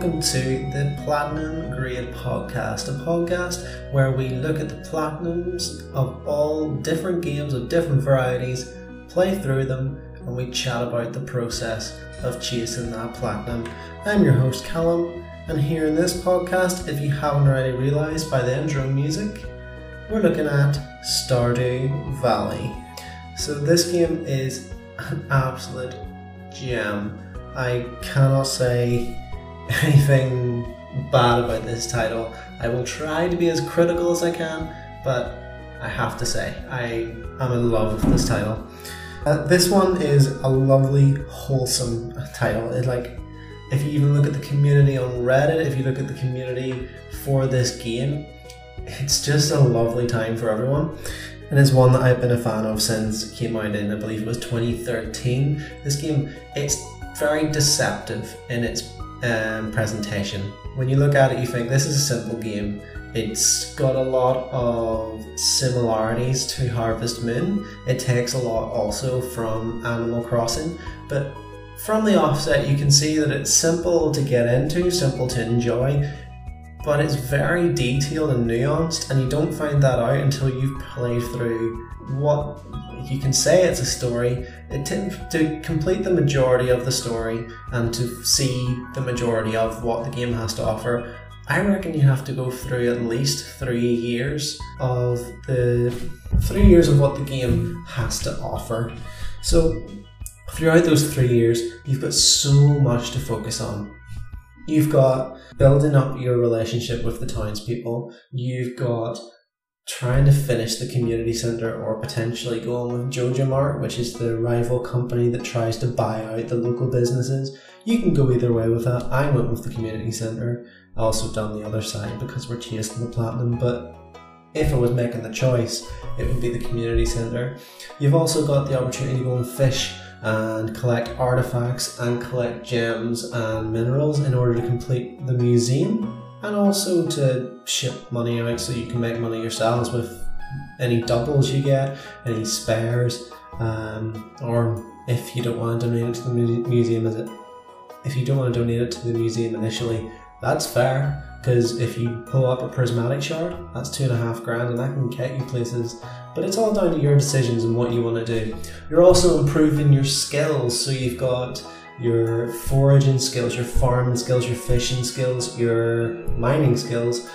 welcome to the Platinum Grade Podcast, a podcast where we look at the platinums of all different games of different varieties, play through them, and we chat about the process of chasing that platinum. I'm your host, Callum, and here in this podcast, if you haven't already realised by the intro music, we're looking at Stardew Valley. So, this game is an absolute gem. I cannot say anything bad about this title. I will try to be as critical as I can, but I have to say, I am in love with this title. Uh, this one is a lovely, wholesome title. It like, if you even look at the community on Reddit, if you look at the community for this game, it's just a lovely time for everyone and it's one that I've been a fan of since it came out in I believe it was 2013. This game it's very deceptive in its um, presentation. When you look at it, you think this is a simple game. It's got a lot of similarities to Harvest Moon. It takes a lot also from Animal Crossing, but from the offset, you can see that it's simple to get into, simple to enjoy, but it's very detailed and nuanced, and you don't find that out until you've played through what you can say it's a story. It to complete the majority of the story and to see the majority of what the game has to offer. I reckon you have to go through at least three years of the three years of what the game has to offer. So throughout those three years, you've got so much to focus on. You've got building up your relationship with the townspeople. You've got trying to finish the community centre or potentially going with Joja Mart, which is the rival company that tries to buy out the local businesses. You can go either way with that. I went with the community centre. I also done the other side because we're chasing the platinum, but if I was making the choice, it would be the community centre. You've also got the opportunity to go and fish and collect artifacts and collect gems and minerals in order to complete the museum and also to ship money out so you can make money yourselves with any doubles you get, any spares, um, or if you don't want to donate it to the museum, is it? If you don't want to donate it to the museum initially, that's fair because if you pull up a prismatic shard, that's two and a half grand, and that can get you places but it's all down to your decisions and what you want to do. You're also improving your skills, so you've got your foraging skills, your farming skills, your fishing skills, your mining skills.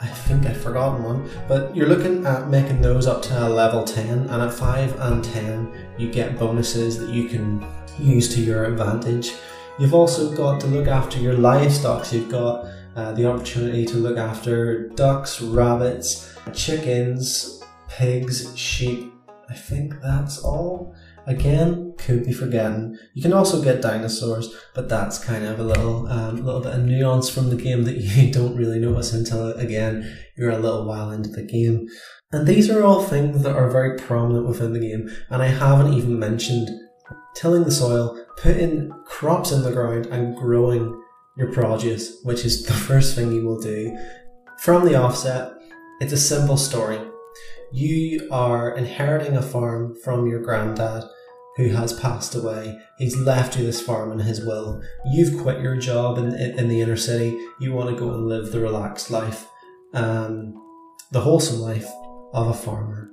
I think I've forgotten one, but you're looking at making those up to a level 10, and at 5 and 10, you get bonuses that you can use to your advantage. You've also got to look after your livestock, so you've got uh, the opportunity to look after ducks, rabbits, chickens, pigs, sheep. I think that's all. Again, could be forgotten. You can also get dinosaurs, but that's kind of a little, um, little bit of nuance from the game that you don't really notice until again you're a little while into the game. And these are all things that are very prominent within the game, and I haven't even mentioned tilling the soil, putting crops in the ground, and growing your produce, which is the first thing you will do. From the offset, it's a simple story you are inheriting a farm from your granddad who has passed away. He's left you this farm in his will. You've quit your job in, in the inner city. You want to go and live the relaxed life, um, the wholesome life of a farmer.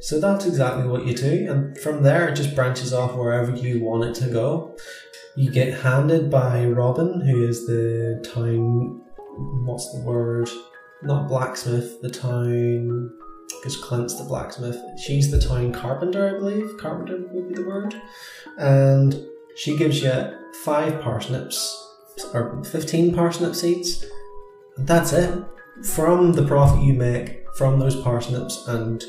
So that's exactly what you do, and from there it just branches off wherever you want it to go. You get handed by Robin, who is the town. What's the word? Not blacksmith. The town because Clint's the blacksmith. She's the town carpenter, I believe. Carpenter would be the word. And she gives you five parsnips or 15 parsnip seeds. And that's it. From the profit you make from those parsnips and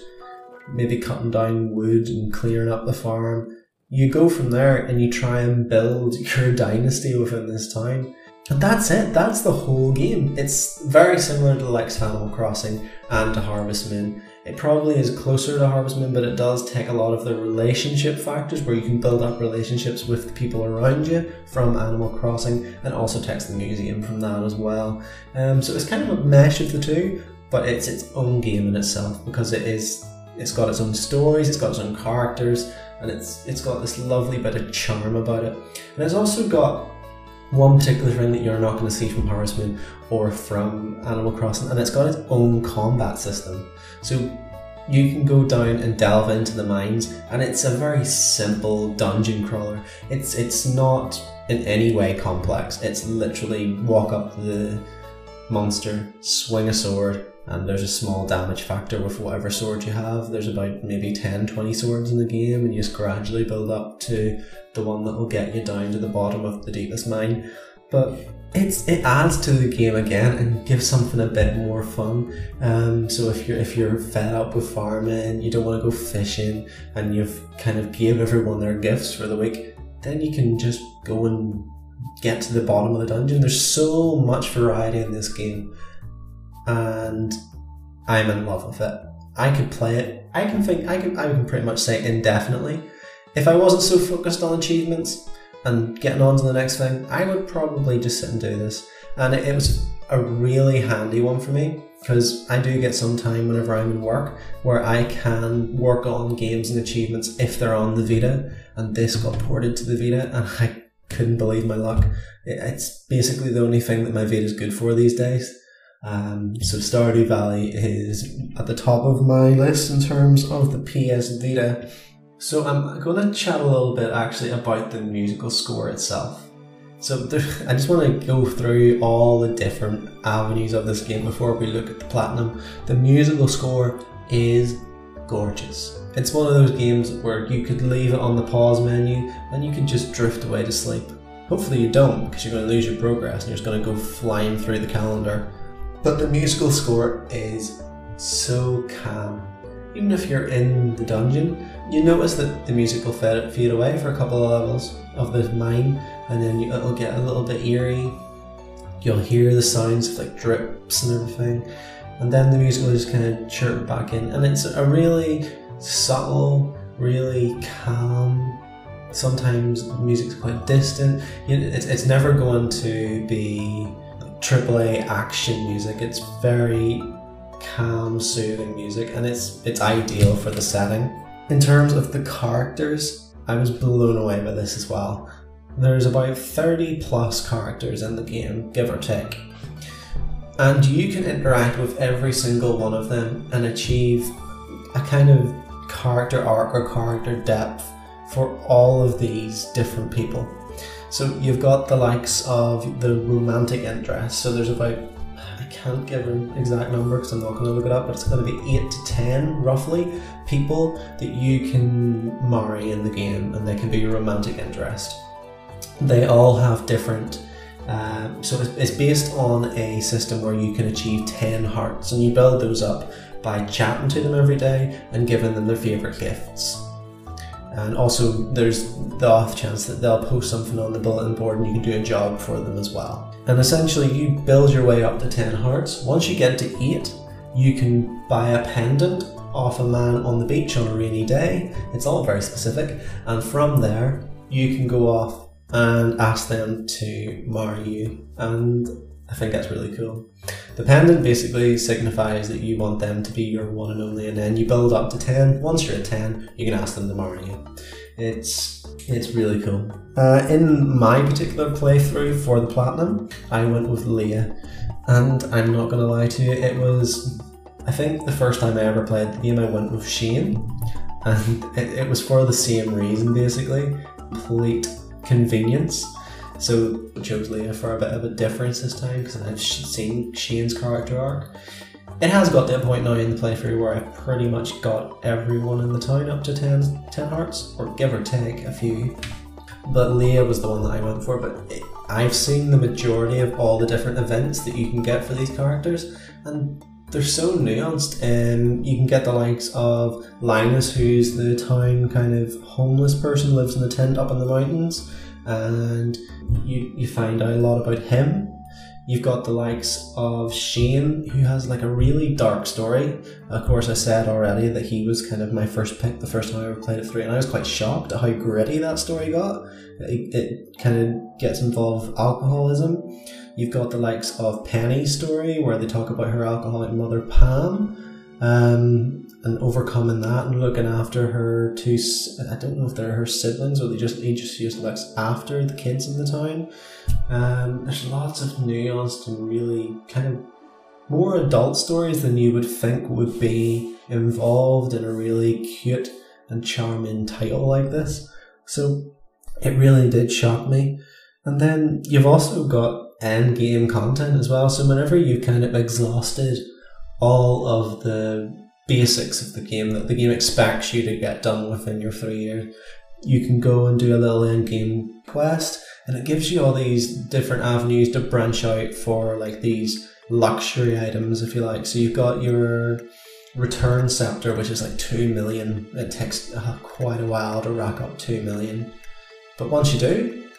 maybe cutting down wood and clearing up the farm, you go from there and you try and build your dynasty within this town. And that's it, that's the whole game. It's very similar to the likes of Animal Crossing and to Harvest Moon. It probably is closer to Harvest Moon, but it does take a lot of the relationship factors where you can build up relationships with the people around you from Animal Crossing, and also takes the museum from that as well. Um, so it's kind of a mesh of the two, but it's its own game in itself because it is. It's got its own stories, it's got its own characters, and it's it's got this lovely bit of charm about it. And it's also got one particular thing that you're not going to see from Harvest Moon or from Animal Crossing, and it's got its own combat system. So you can go down and delve into the mines, and it's a very simple dungeon crawler. It's it's not in any way complex. It's literally walk up the monster, swing a sword, and there's a small damage factor with whatever sword you have. There's about maybe 10, 20 swords in the game, and you just gradually build up to the one that will get you down to the bottom of the deepest mine. But it's it adds to the game again and gives something a bit more fun. Um, so if you're if you're fed up with farming, you don't want to go fishing, and you've kind of gave everyone their gifts for the week, then you can just go and get to the bottom of the dungeon. There's so much variety in this game, and I'm in love with it. I could play it. I can think. I can. I can pretty much say indefinitely. If I wasn't so focused on achievements and getting on to the next thing, I would probably just sit and do this. And it, it was a really handy one for me because I do get some time whenever I'm in work where I can work on games and achievements if they're on the Vita. And this got ported to the Vita, and I couldn't believe my luck. It's basically the only thing that my Vita is good for these days. Um, so Stardew Valley is at the top of my list in terms of the PS Vita. So I'm going to chat a little bit actually about the musical score itself. So there, I just want to go through all the different avenues of this game before we look at the platinum. The musical score is gorgeous. It's one of those games where you could leave it on the pause menu and you could just drift away to sleep. Hopefully you don't because you're going to lose your progress and you're just going to go flying through the calendar. But the musical score is so calm. Even if you're in the dungeon, you notice that the music will fade, fade away for a couple of levels of the mine and then you, it'll get a little bit eerie. You'll hear the sounds of like drips and everything and then the music will just kind of chirp back in, and it's a really subtle, really calm. Sometimes music's quite distant. It's, never going to be AAA action music. It's very calm, soothing music, and it's it's ideal for the setting. In terms of the characters, I was blown away by this as well. There's about 30 plus characters in the game, give or take and you can interact with every single one of them and achieve a kind of character arc or character depth for all of these different people. So you've got the likes of the romantic interest. So there's about I can't give an exact number because I'm not going to look it up, but it's going to be eight to ten roughly people that you can marry in the game, and they can be your romantic interest. They all have different um, so it's based on a system where you can achieve 10 hearts and you build those up by chatting to them every day and giving them their favourite gifts. And also, there's the off chance that they'll post something on the bulletin board and you can do a job for them as well. And essentially, you build your way up to 10 hearts. Once you get to 8, you can buy a pendant off a man on the beach on a rainy day. It's all very specific. And from there, you can go off and ask them to marry you. And I think that's really cool. The pendant basically signifies that you want them to be your one and only, and then you build up to 10. Once you're at 10, you can ask them to marry you. It's it's really cool. Uh, in my particular playthrough for the platinum, I went with Leah, and I'm not gonna lie to you, it was I think the first time I ever played the game, I went with Shane, and it, it was for the same reason basically complete convenience. So I chose Leah for a bit of a difference this time because I've seen Shane's character arc. It has got to a point now in the playthrough where I've pretty much got everyone in the town up to 10, 10 hearts, or give or take a few. But Leah was the one that I went for, but it, I've seen the majority of all the different events that you can get for these characters, and they're so nuanced. Um, you can get the likes of Linus, who's the town kind of homeless person, lives in a tent up in the mountains and you, you find out a lot about him. You've got the likes of Shane, who has like a really dark story. Of course, I said already that he was kind of my first pick the first time I ever played it through, and I was quite shocked at how gritty that story got. It, it kind of gets involved with alcoholism. You've got the likes of Penny's story, where they talk about her alcoholic mother Pam, um, and overcoming that and looking after her two. I don't know if they're her siblings or they just he just just looks after the kids in the town. Um, there's lots of nuanced and really kind of more adult stories than you would think would be involved in a really cute and charming title like this. So it really did shock me. And then you've also got end game content as well. So whenever you've kind of exhausted all of the basics of the game that the game expects you to get done within your three years, you can go and do a little end game quest and it gives you all these different avenues to branch out for like these luxury items if you like. So you've got your return scepter which is like 2 million. It takes uh, quite a while to rack up 2 million. But once you do,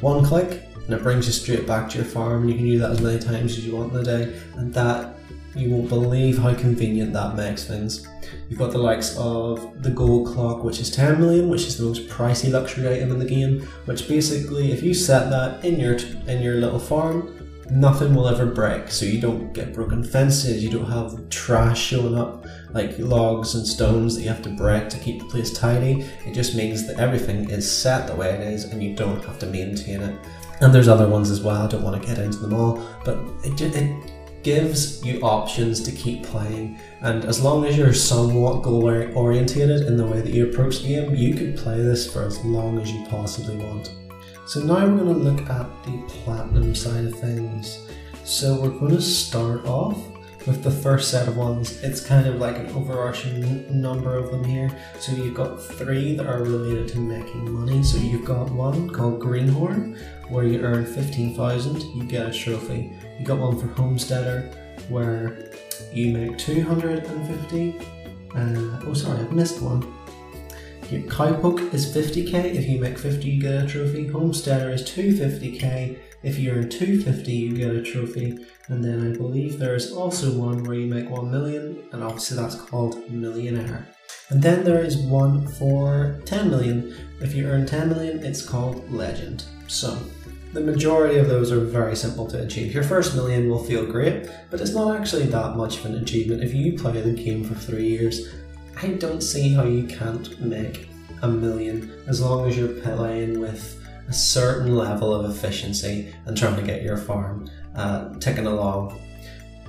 one click and it brings you straight back to your farm and you can use that as many times as you want in the day and that you won't believe how convenient that makes things. You've got the likes of the gold clock, which is 10 million, which is the most pricey luxury item in the game. Which basically, if you set that in your in your little farm, nothing will ever break. So you don't get broken fences, you don't have trash showing up like logs and stones that you have to break to keep the place tidy. It just means that everything is set the way it is, and you don't have to maintain it. And there's other ones as well. I don't want to get into them all, but it, it gives you options to keep playing. And as long as you're somewhat goal orientated in the way that you approach the game, you could play this for as long as you possibly want. So now we're going to look at the platinum side of things. So we're going to start off with the first set of ones. It's kind of like an overarching number of them here. So you've got three that are related to making money. So you've got one called Greenhorn, where you earn 15,000, you get a trophy. You got one for Homesteader, where you make 250. Uh, oh, sorry, I've missed one. Your Cowpoke is 50k. If you make 50, you get a trophy. Homesteader is 250k. If you earn 250, you get a trophy. And then I believe there's also one where you make 1 million, and obviously that's called Millionaire. And then there is one for 10 million. If you earn 10 million, it's called Legend. So, the majority of those are very simple to achieve. Your first million will feel great, but it's not actually that much of an achievement. If you play the game for three years, I don't see how you can't make a million as long as you're playing with a certain level of efficiency and trying to get your farm uh, ticking along.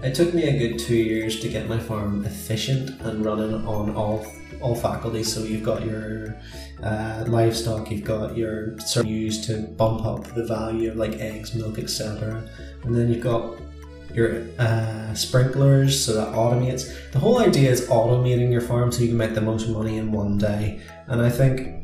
It took me a good two years to get my farm efficient and running on all all faculties. So you've got your uh, livestock, you've got your sort of used to bump up the value of like eggs, milk, etc. And then you've got your uh, sprinklers so that automates. The whole idea is automating your farm so you can make the most money in one day. And I think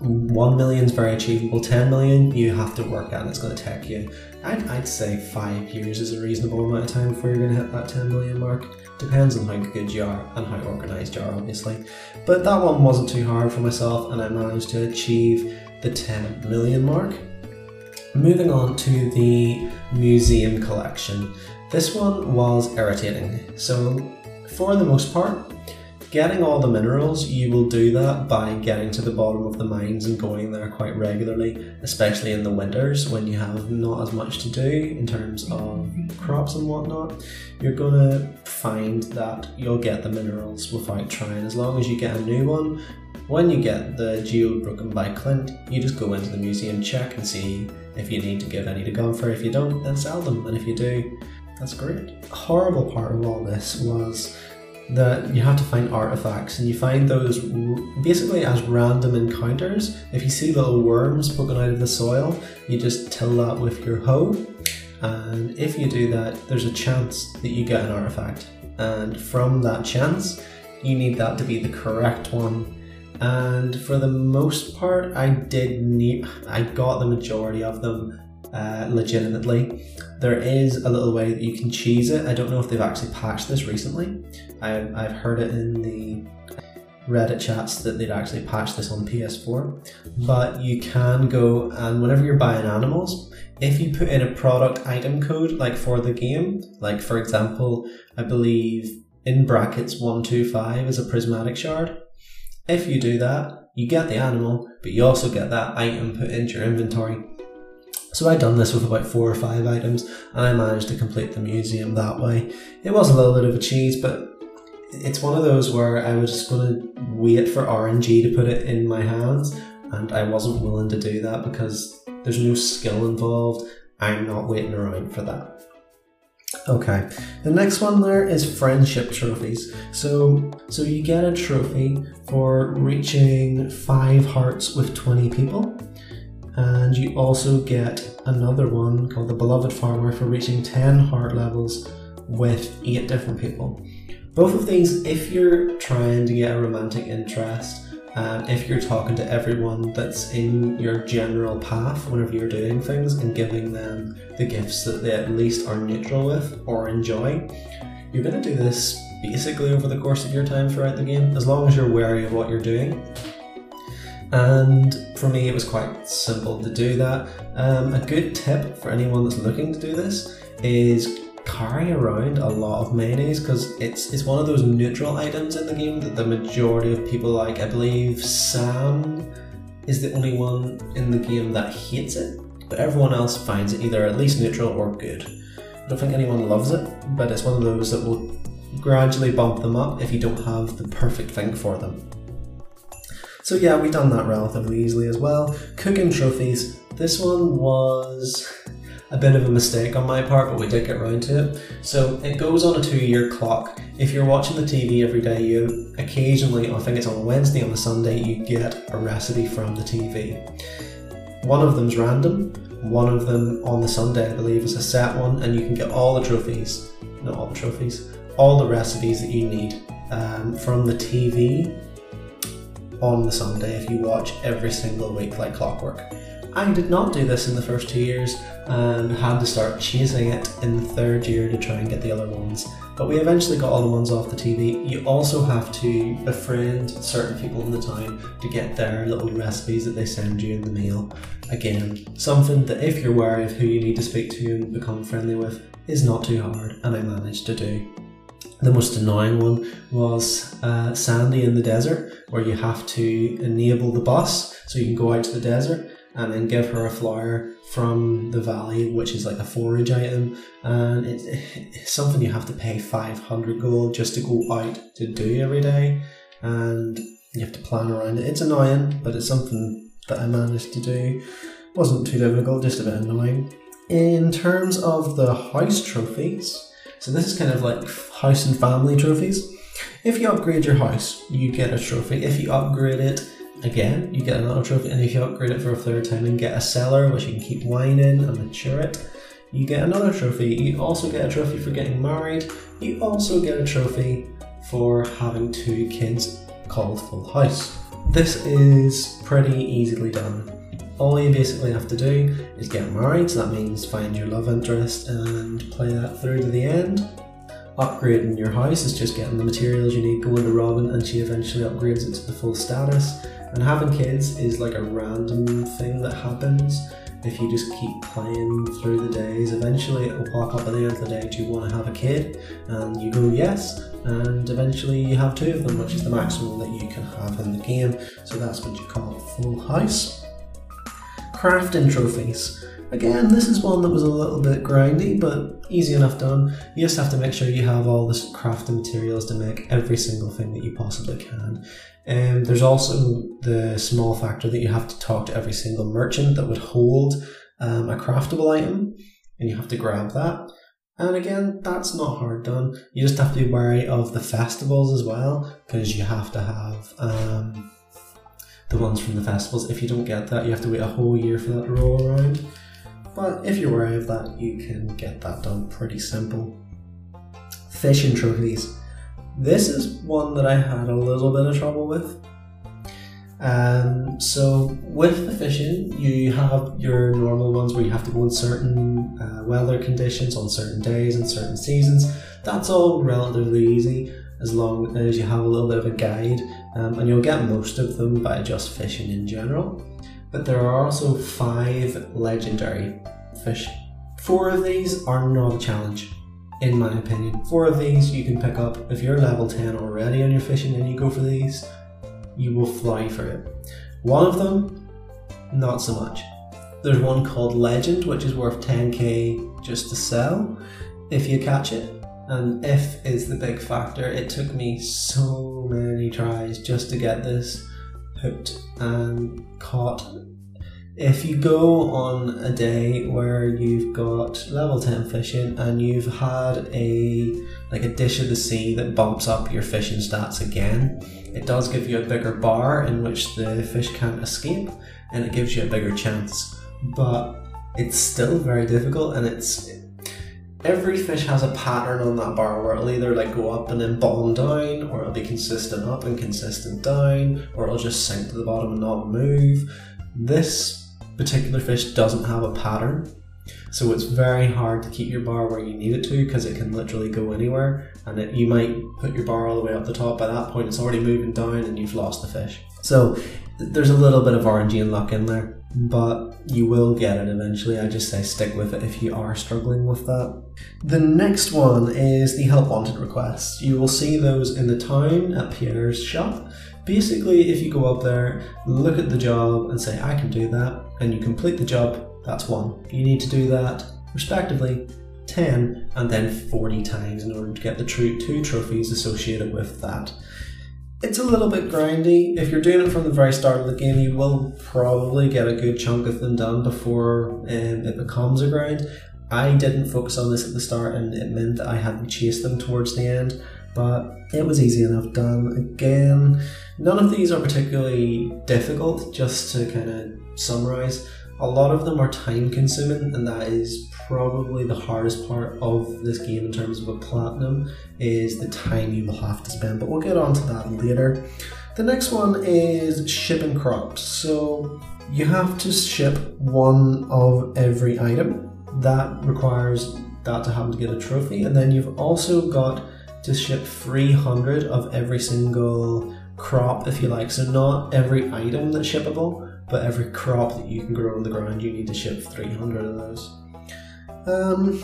1 million is very achievable 10 million you have to work at it's going to take you I'd, I'd say five years is a reasonable amount of time before you're going to hit that 10 million mark depends on how good you are and how organized you are obviously. But that one wasn't too hard for myself and i managed to achieve the 10 million mark. Moving on to the museum collection. This one was irritating. So for the most part Getting all the minerals, you will do that by getting to the bottom of the mines and going there quite regularly, especially in the winters when you have not as much to do in terms of crops and whatnot. You're gonna find that you'll get the minerals without trying. As long as you get a new one, when you get the geode broken by Clint, you just go into the museum, check and see if you need to give any to Gunther. If you don't, then sell them, and if you do, that's great. A horrible part of all this was that you have to find artifacts and you find those basically as random encounters. If you see little worms poking out of the soil, you just till that with your hoe. And if you do that, there's a chance that you get an artifact. And from that chance, you need that to be the correct one. And for the most part, I did need, I got the majority of them uh, legitimately. There is a little way that you can cheese it. I don't know if they've actually patched this recently. I, I've heard it in the Reddit chats that they'd actually patched this on PS4. But you can go and whenever you're buying animals, if you put in a product item code like for the game, like for example, I believe in brackets 125 is a prismatic shard. If you do that, you get the animal, but you also get that item put into your inventory. So I'd done this with about four or five items and I managed to complete the museum that way. It was a little bit of a cheese, but it's one of those where I was just going to wait for RNG to put it in my hands, and I wasn't willing to do that because there's no skill involved. I'm not waiting around for that. Okay, the next one there is friendship trophies. So, so you get a trophy for reaching five hearts with 20 people, and you also get another one called the Beloved Farmer for reaching 10 heart levels with eight different people. Both of these, if you're trying to get a romantic interest, and if you're talking to everyone that's in your general path whenever you're doing things and giving them the gifts that they at least are neutral with or enjoy, you're going to do this basically over the course of your time throughout the game, as long as you're wary of what you're doing. And for me, it was quite simple to do that. Um, a good tip for anyone that's looking to do this is carry around a lot of mayonnaise because it's it's one of those neutral items in the game that the majority of people like. I believe Sam is the only one in the game that hates it, but everyone else finds it either at least neutral or good. I don't think anyone loves it, but it's one of those that will gradually bump them up if you don't have the perfect thing for them. So yeah, we done that relatively easily as well. Cooking trophies. This one was a bit of a mistake on my part, but we did get around to it. So it goes on a two year clock. If you're watching the TV every day, you occasionally, I think it's on Wednesday, on a Sunday, you get a recipe from the TV. One of them's random, one of them on the Sunday, I believe, is a set one, and you can get all the trophies, not all the trophies, all the recipes that you need um, from the TV on the Sunday if you watch every single week like clockwork. I did not do this in the first two years and had to start chasing it in the third year to try and get the other ones. But we eventually got all the ones off the TV. You also have to befriend certain people in the town to get their little recipes that they send you in the mail. Again, something that if you're wary of who you need to speak to and become friendly with is not too hard, and I managed to do. The most annoying one was uh, Sandy in the desert, where you have to enable the bus so you can go out to the desert and then give her a flower from the valley, which is like a forage item, and it's, it's something you have to pay 500 gold just to go out to do every day, and you have to plan around it. It's annoying, but it's something that I managed to do. wasn't too difficult, just a bit annoying. In terms of the house trophies, so this is kind of like house and family trophies. If you upgrade your house, you get a trophy. If you upgrade it, again, you get another trophy, and if you upgrade it for a third time and get a cellar, which you can keep wine in and mature it, you get another trophy. You also get a trophy for getting married. You also get a trophy for having two kids called Full House. This is pretty easily done. All you basically have to do is get married, so that means find your love interest and play that through to the end. Upgrading your house is just getting the materials you need, going to Robin, and she eventually upgrades it to the full status. And having kids is like a random thing that happens. If you just keep playing through the days, eventually it will pop up at the end of the day, do you want to have a kid? And you go yes, and eventually you have two of them, which is the maximum that you can have in the game. So that's what you call full house. Crafting trophies. Again, this is one that was a little bit grindy, but easy enough done. You just have to make sure you have all the crafting materials to make every single thing that you possibly can. And um, there's also the small factor that you have to talk to every single merchant that would hold um, a craftable item, and you have to grab that. And again, that's not hard done. You just have to be wary of the festivals as well, because you have to have um, the ones from the festivals. If you don't get that, you have to wait a whole year for that to roll around. But if you're wary of that, you can get that done pretty simple. Fishing trophies. This is one that I had a little bit of trouble with. Um, so with the fishing, you have your normal ones where you have to go in certain uh, weather conditions on certain days and certain seasons. That's all relatively easy as long as you have a little bit of a guide, um, and you'll get most of them by just fishing in general but there are also five legendary fish. Four of these are not a challenge, in my opinion. Four of these you can pick up. If you're level 10 already on your fishing and you go for these, you will fly for it. One of them, not so much. There's one called Legend, which is worth 10k just to sell if you catch it. And if is the big factor. It took me so many tries just to get this hooked and caught. If you go on a day where you've got level 10 fishing and you've had a like a dish of the sea that bumps up your fishing stats again, it does give you a bigger bar in which the fish can't escape and it gives you a bigger chance. But it's still very difficult and it's every fish has a pattern on that bar where it'll either like go up and then bottom down or it'll be consistent up and consistent down or it'll just sink to the bottom and not move. This particular fish doesn't have a pattern so it's very hard to keep your bar where you need it to because it can literally go anywhere and it, you might put your bar all the way up the top. By that point it's already moving down and you've lost the fish. So there's a little bit of RNG and luck in there but you will get it eventually. I just say stick with it if you are struggling with that. The next one is the help wanted requests. You will see those in the town at Pierre's shop. Basically, if you go up there, look at the job and say, I can do that, and you complete the job, that's one. You need to do that, respectively, 10 and then 40 times in order to get the two trophies associated with that. It's a little bit grindy. If you're doing it from the very start of the game, you will probably get a good chunk of them done before um, it becomes a grind. I didn't focus on this at the start, and it meant that I had to chase them towards the end, but it was easy enough done. Again, none of these are particularly difficult, just to kind of summarize. A lot of them are time consuming, and that is probably the hardest part of this game in terms of a platinum is the time you will have to spend, but we'll get on to that later. The next one is shipping crops. So you have to ship one of every item. That requires that to happen to get a trophy, and then you've also got to ship 300 of every single crop, if you like. So not every item that's shippable, but every crop that you can grow on the ground, you need to ship 300 of those. Um,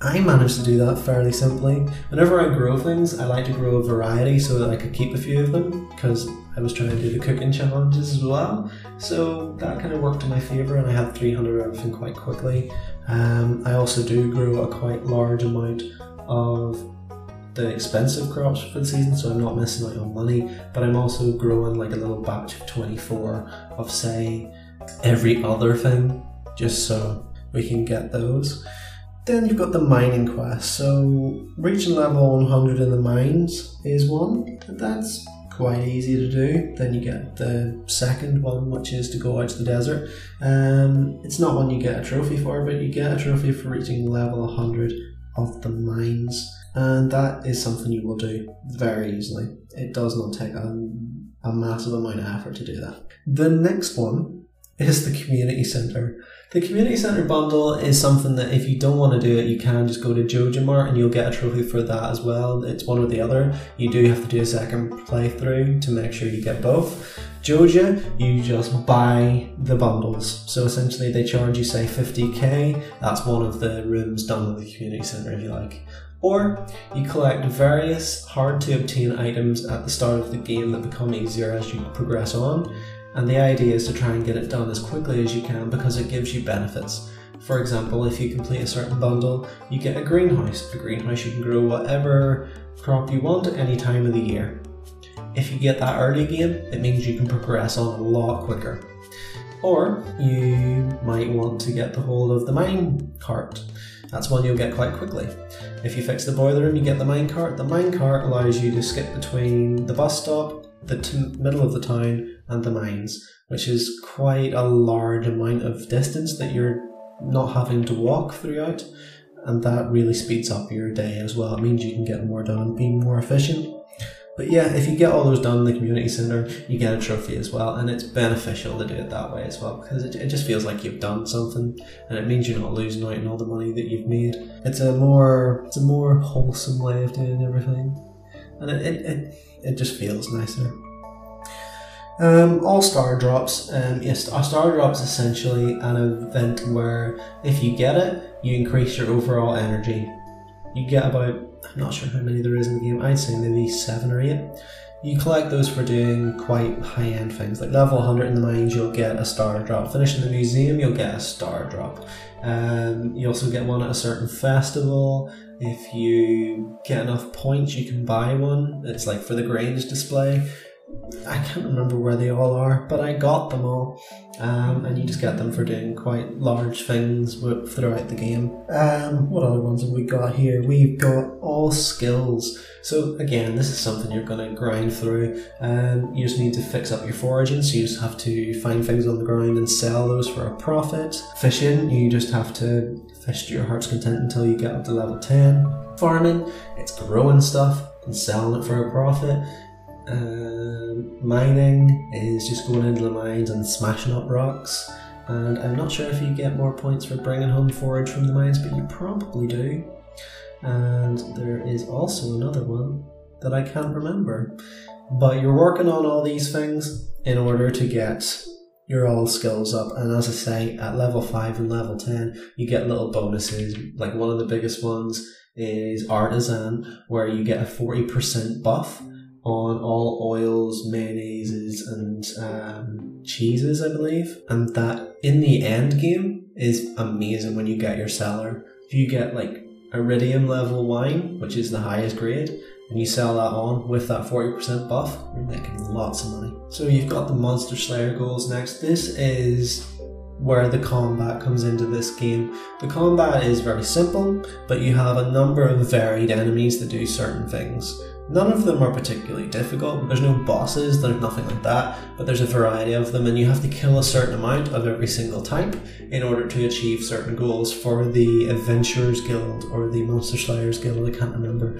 I managed to do that fairly simply. Whenever I grow things, I like to grow a variety so that I could keep a few of them because I was trying to do the cooking challenges as well. So that kind of worked in my favour and I had 300 of everything quite quickly. Um, I also do grow a quite large amount of the expensive crops for the season, so I'm not missing out on money, but I'm also growing like a little batch of 24 of, say, every other thing, just so we can get those. Then you've got the mining quest. So reaching level 100 in the mines is one. That's quite easy to do. Then you get the second one, which is to go out to the desert. Um, it's not one you get a trophy for, but you get a trophy for reaching level 100 of the mines, and that is something you will do very easily. It does not take a, a massive amount of effort to do that. The next one is the community center. The community center bundle is something that if you don't want to do it, you can just go to JojaMart and you'll get a trophy for that as well. It's one or the other. You do have to do a second playthrough to make sure you get both. Joja, you just buy the bundles. So essentially, they charge you say 50k. That's one of the rooms done in the community center, if you like. Or you collect various hard to obtain items at the start of the game that become easier as you progress on and the idea is to try and get it done as quickly as you can because it gives you benefits. For example, if you complete a certain bundle, you get a greenhouse. A greenhouse you can grow whatever crop you want at any time of the year. If you get that early game, it means you can progress on a lot quicker. Or you might want to get the hold of the mine cart. That's one you'll get quite quickly. If you fix the boiler room, you get the mine cart, the mine cart allows you to skip between the bus stop the t- middle of the town and the mines, which is quite a large amount of distance that you're not having to walk throughout, and that really speeds up your day as well. It means you can get more done, be more efficient. But yeah, if you get all those done in the community centre, you get a trophy as well, and it's beneficial to do it that way as well because it, it just feels like you've done something, and it means you're not losing out on all the money that you've made. It's a more it's a more wholesome way of doing everything, and it, it, it it just feels nicer. Um, all star drops. Um, yes, a star drop is essentially an event where if you get it, you increase your overall energy. You get about, not sure how many there is in the game, I'd say maybe seven or eight. You collect those for doing quite high end things. Like level 100 in the mines, you'll get a star drop. Finish in the museum, you'll get a star drop. Um, you also get one at a certain festival, If you get enough points, you can buy one. It's like for the Grange display. I can't remember where they all are, but I got them all. Um, and you just get them for doing quite large things throughout the game. Um, what other ones have we got here? We've got all skills. So again, this is something you're going to grind through. Um, you just need to fix up your foraging, so you just have to find things on the ground and sell those for a profit. Fishing, you just have to fish to your heart's content until you get up to level 10. Farming, it's growing stuff and selling it for a profit. Um, mining is just going into the mines and smashing up rocks. And I'm not sure if you get more points for bringing home forage from the mines, but you probably do. And there is also another one that I can't remember. But you're working on all these things in order to get your all skills up. And as I say, at level 5 and level 10, you get little bonuses. Like one of the biggest ones is Artisan, where you get a 40% buff on all oils, mayonnaises, and um, cheeses, I believe. And that in the end game is amazing when you get your cellar. If you get like iridium level wine, which is the highest grade, and you sell that on with that 40% buff, you're making lots of money. So you've got the Monster Slayer goals next. This is where the combat comes into this game. The combat is very simple, but you have a number of varied enemies that do certain things. None of them are particularly difficult. There's no bosses, there's nothing like that, but there's a variety of them, and you have to kill a certain amount of every single type in order to achieve certain goals for the Adventurers Guild or the Monster Slayers Guild. I can't remember,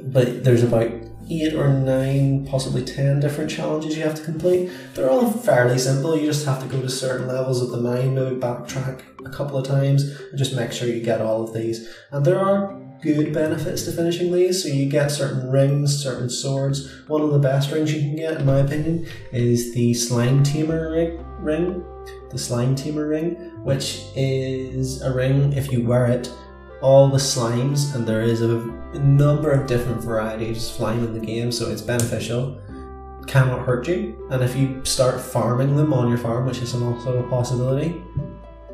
but there's about eight or nine, possibly ten different challenges you have to complete. They're all fairly simple. You just have to go to certain levels of the mine, maybe backtrack a couple of times, and just make sure you get all of these. And there are good benefits to finishing these. So you get certain rings, certain swords. One of the best rings you can get, in my opinion, is the Slime Tamer ring. The Slime Tamer ring, which is a ring, if you wear it, all the slimes, and there is a number of different varieties of slime in the game, so it's beneficial. Cannot hurt you, and if you start farming them on your farm, which is also a possibility,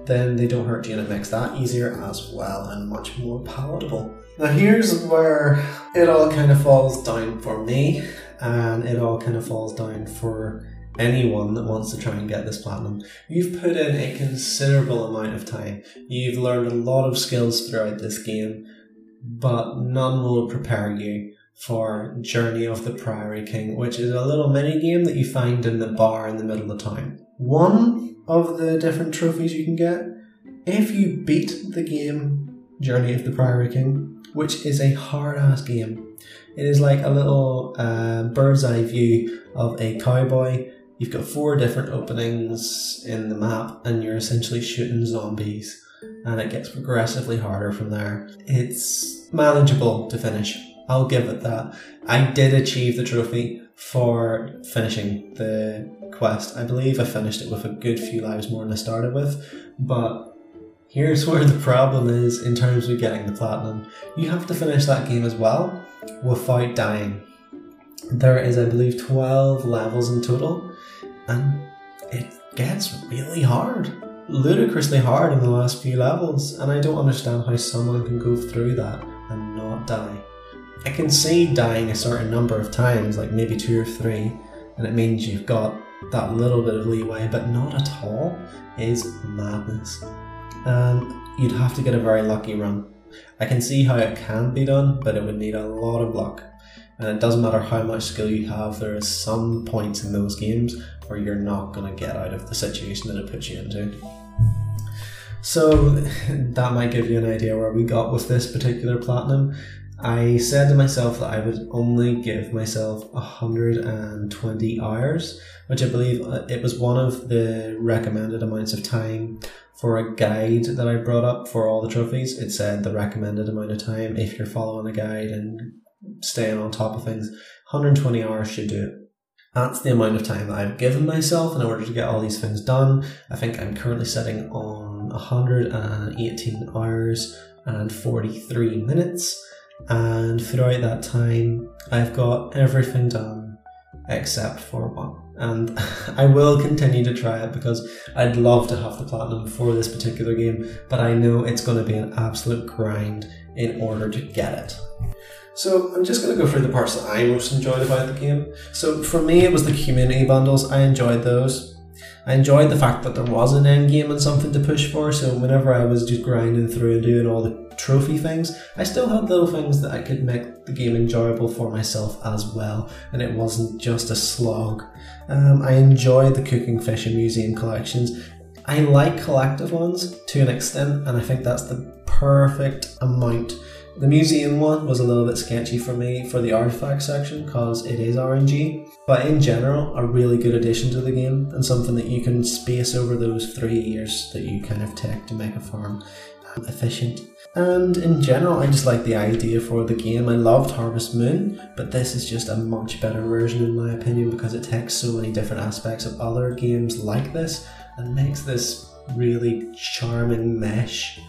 then they don't hurt you and it makes that easier as well and much more palatable. Now here's where it all kind of falls down for me and it all kind of falls down for anyone that wants to try and get this platinum. You've put in a considerable amount of time. You've learned a lot of skills throughout this game, but none will prepare you for Journey of the Prairie King, which is a little mini game that you find in the bar in the middle of town. One of the different trophies you can get, if you beat the game Journey of the Prairie King, which is a hard ass game, it is like a little uh, bird's eye view of a cowboy. You've got four different openings in the map, and you're essentially shooting zombies, and it gets progressively harder from there. It's manageable to finish. I'll give it that. I did achieve the trophy for finishing the quest. I believe I finished it with a good few lives more than I started with, but here's where the problem is in terms of getting the platinum. You have to finish that game as well without dying. There is, I believe, 12 levels in total, and it gets really hard. Ludicrously hard in the last few levels, and I don't understand how someone can go through that and not die. I can see dying a certain number of times, like maybe two or three, and it means you've got that little bit of leeway, but not at all, is madness. And you'd have to get a very lucky run. I can see how it can be done, but it would need a lot of luck. And it doesn't matter how much skill you have, there is some points in those games where you're not going to get out of the situation that it puts you into. So that might give you an idea where we got with this particular platinum. I said to myself that I would only give myself 120 hours, which I believe uh, it was one of the recommended amounts of time for a guide that I brought up for all the trophies. It said the recommended amount of time if you're following a guide and staying on top of things. 120 hours should do it. That's the amount of time that I've given myself in order to get all these things done. I think I'm currently sitting on 118 hours and 43 minutes and throughout that time, I've got everything done except for one and I will continue to try it because I'd love to have the platinum for this particular game, but I know it's going to be an absolute grind in order to get it. So I'm just going to go through the parts that I most enjoyed about the game. So for me, it was the community bundles. I enjoyed those. I enjoyed the fact that there was an end game and something to push for. So whenever I was just grinding through and doing all the trophy things, I still had little things that I could make the game enjoyable for myself as well, and it wasn't just a slog. Um, I enjoyed the cooking, fish, and museum collections. I like collective ones to an extent, and I think that's the perfect amount the museum one was a little bit sketchy for me for the artifact section because it is RNG, but in general, a really good addition to the game and something that you can space over those three years that you kind of take to make a farm um, efficient. And in general, I just like the idea for the game. I loved Harvest Moon, but this is just a much better version, in my opinion, because it takes so many different aspects of other games like this and makes this really charming mesh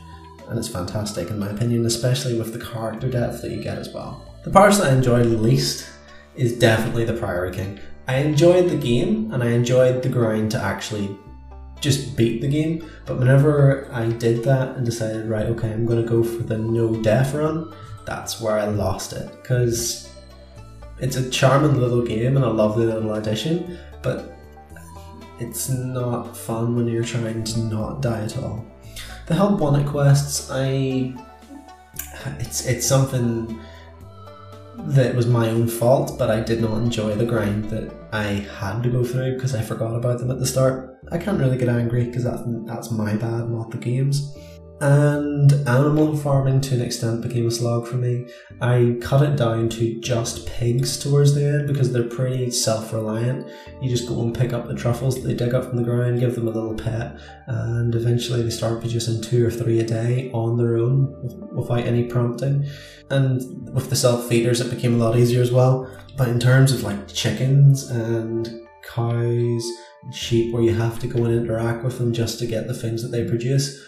and it's fantastic in my opinion, especially with the character depth that you get as well. The parts that I enjoyed least is definitely the Prairie King. I enjoyed the game and I enjoyed the grind to actually just beat the game, but whenever I did that and decided, right, okay, I'm going to go for the no death run, that's where I lost it because it's a charming little game and a lovely little addition, but it's not fun when you're trying to not die at all. The help wanted quests, I it's it's something that was my own fault, but I did not enjoy the grind that I had to go through because I forgot about them at the start. I can't really get angry because that's that's my bad, not the game's and animal farming to an extent became a slog for me. I cut it down to just pigs towards the end because they're pretty self reliant. You just go and pick up the truffles that they dig up from the ground, give them a little pet, and eventually they start producing two or three a day on their own without any prompting. And with the self feeders, it became a lot easier as well. But in terms of like chickens and cows, and sheep, where you have to go and interact with them just to get the things that they produce,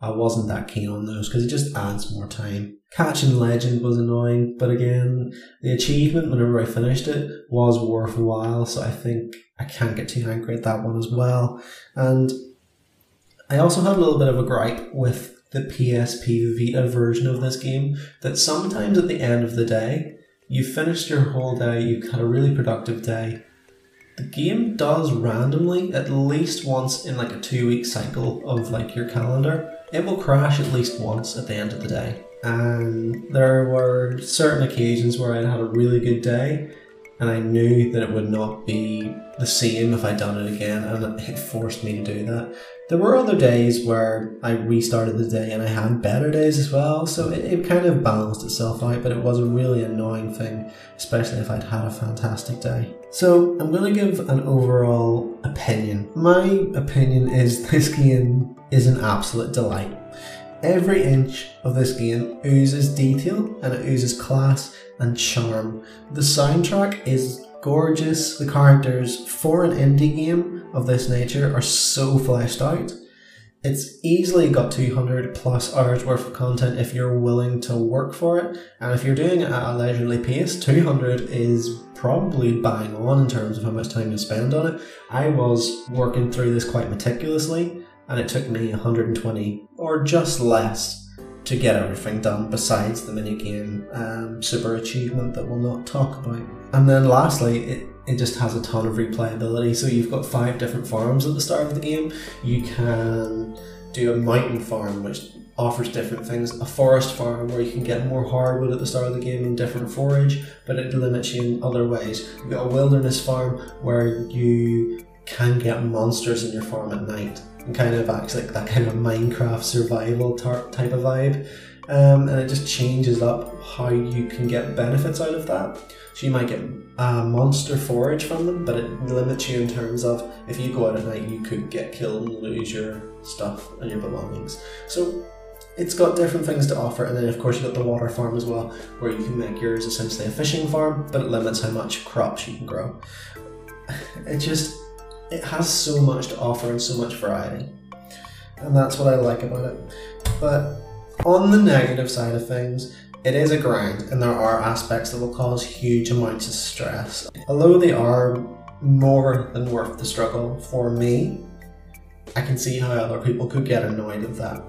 I wasn't that keen on those because it just adds more time. Catching Legend was annoying, but again, the achievement whenever I finished it was worth a while, so I think I can't get too angry at that one as well. And I also had a little bit of a gripe with the PSP Vita version of this game that sometimes at the end of the day, you've finished your whole day, you've had a really productive day, the game does randomly at least once in like a two week cycle of like your calendar it will crash at least once at the end of the day and there were certain occasions where i'd had a really good day and I knew that it would not be the same if I'd done it again, and it forced me to do that. There were other days where I restarted the day and I had better days as well, so it, it kind of balanced itself out, but it was a really annoying thing, especially if I'd had a fantastic day. So, I'm going to give an overall opinion. My opinion is this game is an absolute delight. Every inch of this game oozes detail and it oozes class and charm. The soundtrack is gorgeous. The characters for an indie game of this nature are so fleshed out. It's easily got 200 plus hours worth of content if you're willing to work for it. And if you're doing it at a leisurely pace, 200 is probably bang on in terms of how much time you spend on it. I was working through this quite meticulously and it took me 120 or just less to get everything done besides the minigame um, super achievement that we'll not talk about. And then lastly, it, it just has a ton of replayability. So you've got five different farms at the start of the game. You can do a mountain farm, which offers different things. A forest farm where you can get more hardwood at the start of the game and different forage, but it limits you in other ways. You've got a wilderness farm where you can get monsters in your farm at night and kind of acts like that kind of Minecraft survival tar- type of vibe. Um, and it just changes up how you can get benefits out of that. So you might get a monster forage from them, but it limits you in terms of if you go out at night, you could get killed and lose your stuff and your belongings. So it's got different things to offer, and then of course you've got the water farm as well, where you can make yours essentially a fishing farm, but it limits how much crops you can grow. It just it has so much to offer and so much variety. And that's what I like about it. But on the negative side of things, it is a grind and there are aspects that will cause huge amounts of stress. Although they are more than worth the struggle for me. I can see how other people could get annoyed at that.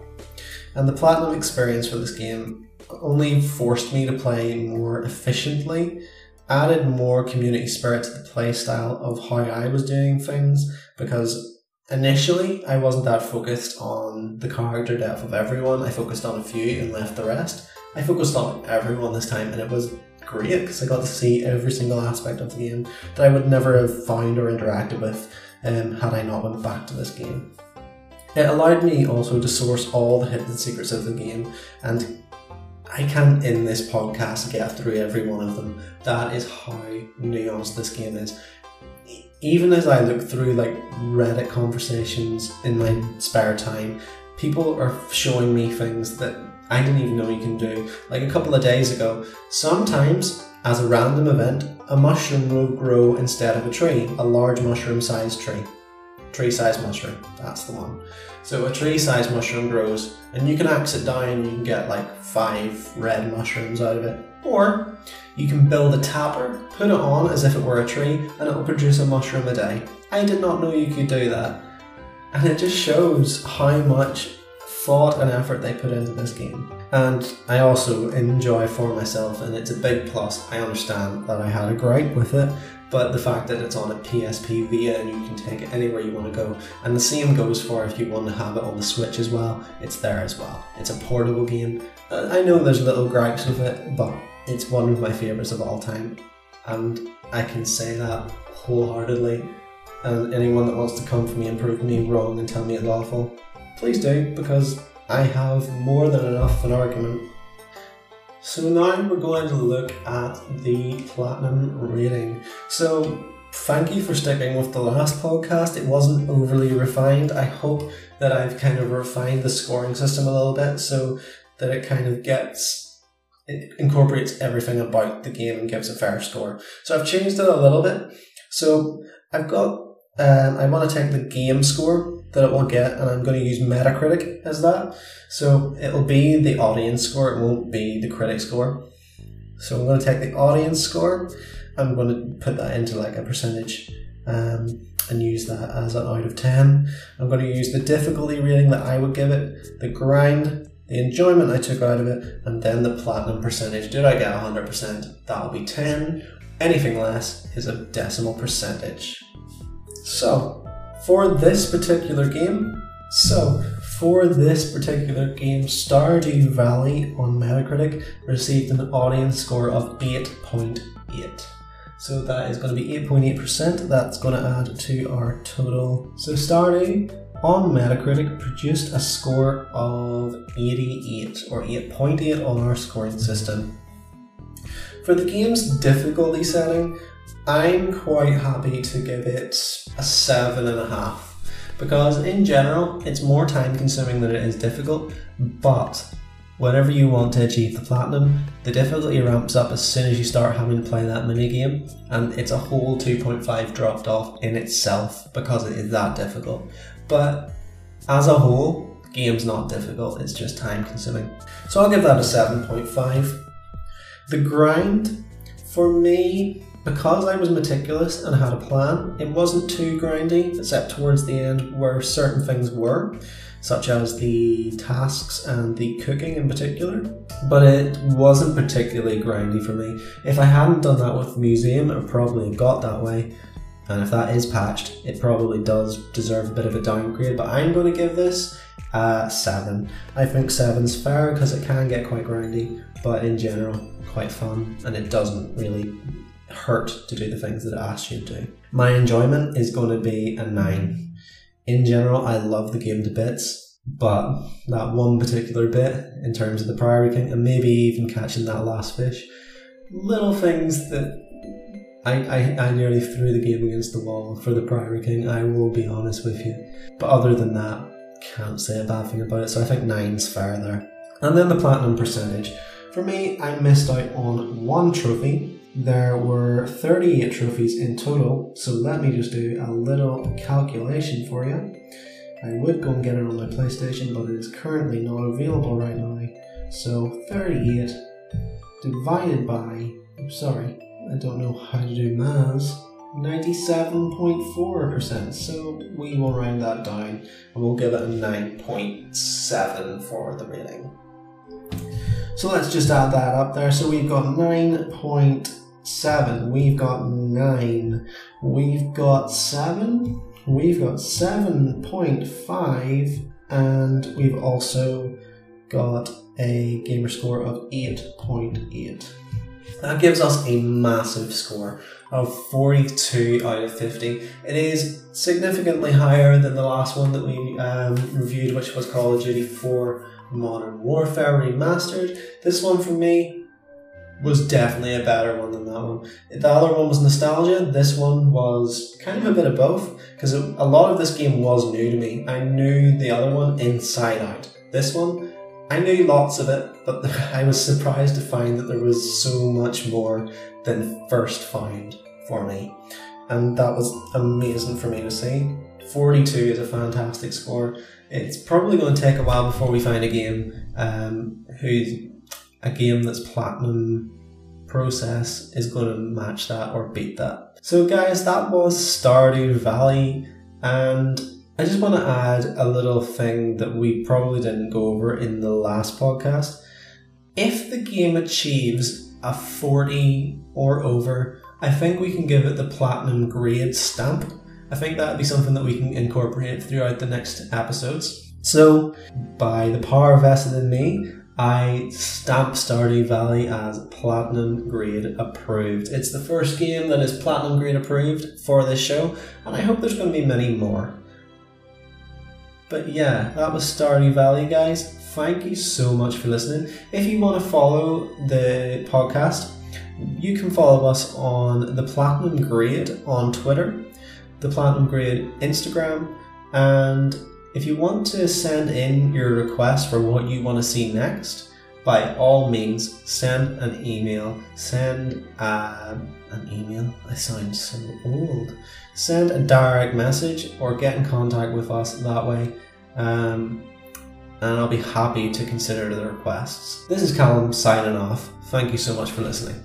And the platinum experience for this game only forced me to play more efficiently, added more community spirit to the playstyle of how I was doing things, because initially I wasn't that focused on the character depth of everyone. I focused on a few and left the rest. I focused on everyone this time, and it was great because I got to see every single aspect of the game that I would never have found or interacted with um, had I not went back to this game. It allowed me also to source all the hidden secrets of the game, and I can't in this podcast get through every one of them. That is how nuanced this game is. Even as I look through like Reddit conversations in my spare time, people are showing me things that I didn't even know you can do. Like a couple of days ago, sometimes as a random event, a mushroom will grow instead of a tree, a large mushroom sized tree. Tree sized mushroom, that's the one. So a tree sized mushroom grows, and you can axe it down and you can get like five red mushrooms out of it. Or you can build a tapper, put it on as if it were a tree, and it will produce a mushroom a day. I did not know you could do that. And it just shows how much thought and effort they put into this game. And I also enjoy for myself, and it's a big plus. I understand that I had a gripe with it, but the fact that it's on a PSP Vita and you can take it anywhere you want to go, and the same goes for if you want to have it on the Switch as well, it's there as well. It's a portable game. Uh, I know there's little gripes with it, but it's one of my favourites of all time, and I can say that wholeheartedly. And anyone that wants to come for me and prove me wrong and tell me it's awful, please do, because I have more than enough of an argument. So now we're going to look at the platinum rating. So thank you for sticking with the last podcast. It wasn't overly refined. I hope that I've kind of refined the scoring system a little bit so that it kind of gets it incorporates everything about the game and gives a fair score. So I've changed it a little bit. So I've got um, I want to take the game score that it will get, and I'm going to use Metacritic as that. So it'll be the audience score, it won't be the critic score. So I'm going to take the audience score, I'm going to put that into like a percentage um, and use that as an out of 10. I'm going to use the difficulty rating that I would give it, the grind, the enjoyment I took out of it, and then the platinum percentage. Did I get 100%? That'll be 10. Anything less is a decimal percentage. So, for this particular game. So, for this particular game, Stardew Valley on Metacritic received an audience score of 8.8. So that is going to be 8.8%. That's going to add to our total. So Stardew on Metacritic produced a score of 88 or 8.8 on our scoring system. For the game's difficulty setting, I'm quite happy to give it a seven and a half because in general it's more time consuming than it is difficult but whenever you want to achieve the platinum the difficulty ramps up as soon as you start having to play that mini game and it's a whole 2.5 dropped off in itself because it is that difficult. But as a whole the game's not difficult it's just time consuming. So I'll give that a 7.5 the grind for me because I was meticulous and had a plan, it wasn't too grindy, except towards the end where certain things were, such as the tasks and the cooking in particular. But it wasn't particularly grindy for me. If I hadn't done that with the museum, it probably got that way. And if that is patched, it probably does deserve a bit of a downgrade. But I'm going to give this a 7. I think 7's fair because it can get quite grindy, but in general, quite fun. And it doesn't really hurt to do the things that it asks you to do. My enjoyment is going to be a 9. In general, I love the game to bits, but that one particular bit in terms of the Prairie King and maybe even catching that last fish, little things that I, I, I nearly threw the game against the wall for the Prairie King, I will be honest with you. But other than that, can't say a bad thing about it, so I think nine's fair there. And then the platinum percentage. For me, I missed out on one trophy, there were 38 trophies in total, so let me just do a little calculation for you. I would go and get it on my PlayStation, but it is currently not available right now. So 38 divided by, I'm sorry, I don't know how to do maths. 97.4%. So we will round that down and we'll give it a 9.7 for the rating. So let's just add that up there. So we've got 9.7, we've got 9, we've got 7, we've got 7.5, and we've also got a gamer score of 8.8. That gives us a massive score of 42 out of 50. It is significantly higher than the last one that we um, reviewed, which was Call of Duty 4 Modern Warfare Remastered. This one for me was definitely a better one than that one. The other one was nostalgia. This one was kind of a bit of both because a lot of this game was new to me. I knew the other one inside out. This one, I knew lots of it, but I was surprised to find that there was so much more than first found for me. And that was amazing for me to see. 42 is a fantastic score. It's probably going to take a while before we find a game um, who a game that's platinum process is going to match that or beat that. So guys, that was Stardew Valley and I just want to add a little thing that we probably didn't go over in the last podcast. If the game achieves a 40 or over, I think we can give it the platinum grade stamp. I think that would be something that we can incorporate throughout the next episodes. So, by the power vested in me, I stamp Stardew Valley as platinum grade approved. It's the first game that is platinum grade approved for this show, and I hope there's going to be many more. But yeah, that was Stardew Valley, guys. Thank you so much for listening. If you want to follow the podcast, you can follow us on the Platinum Grade on Twitter, the Platinum Grade Instagram, and if you want to send in your request for what you want to see next, by all means, send an email. Send uh, an email. I sound so old. Send a direct message or get in contact with us that way. Um, and I'll be happy to consider the requests. This is Callum signing off. Thank you so much for listening.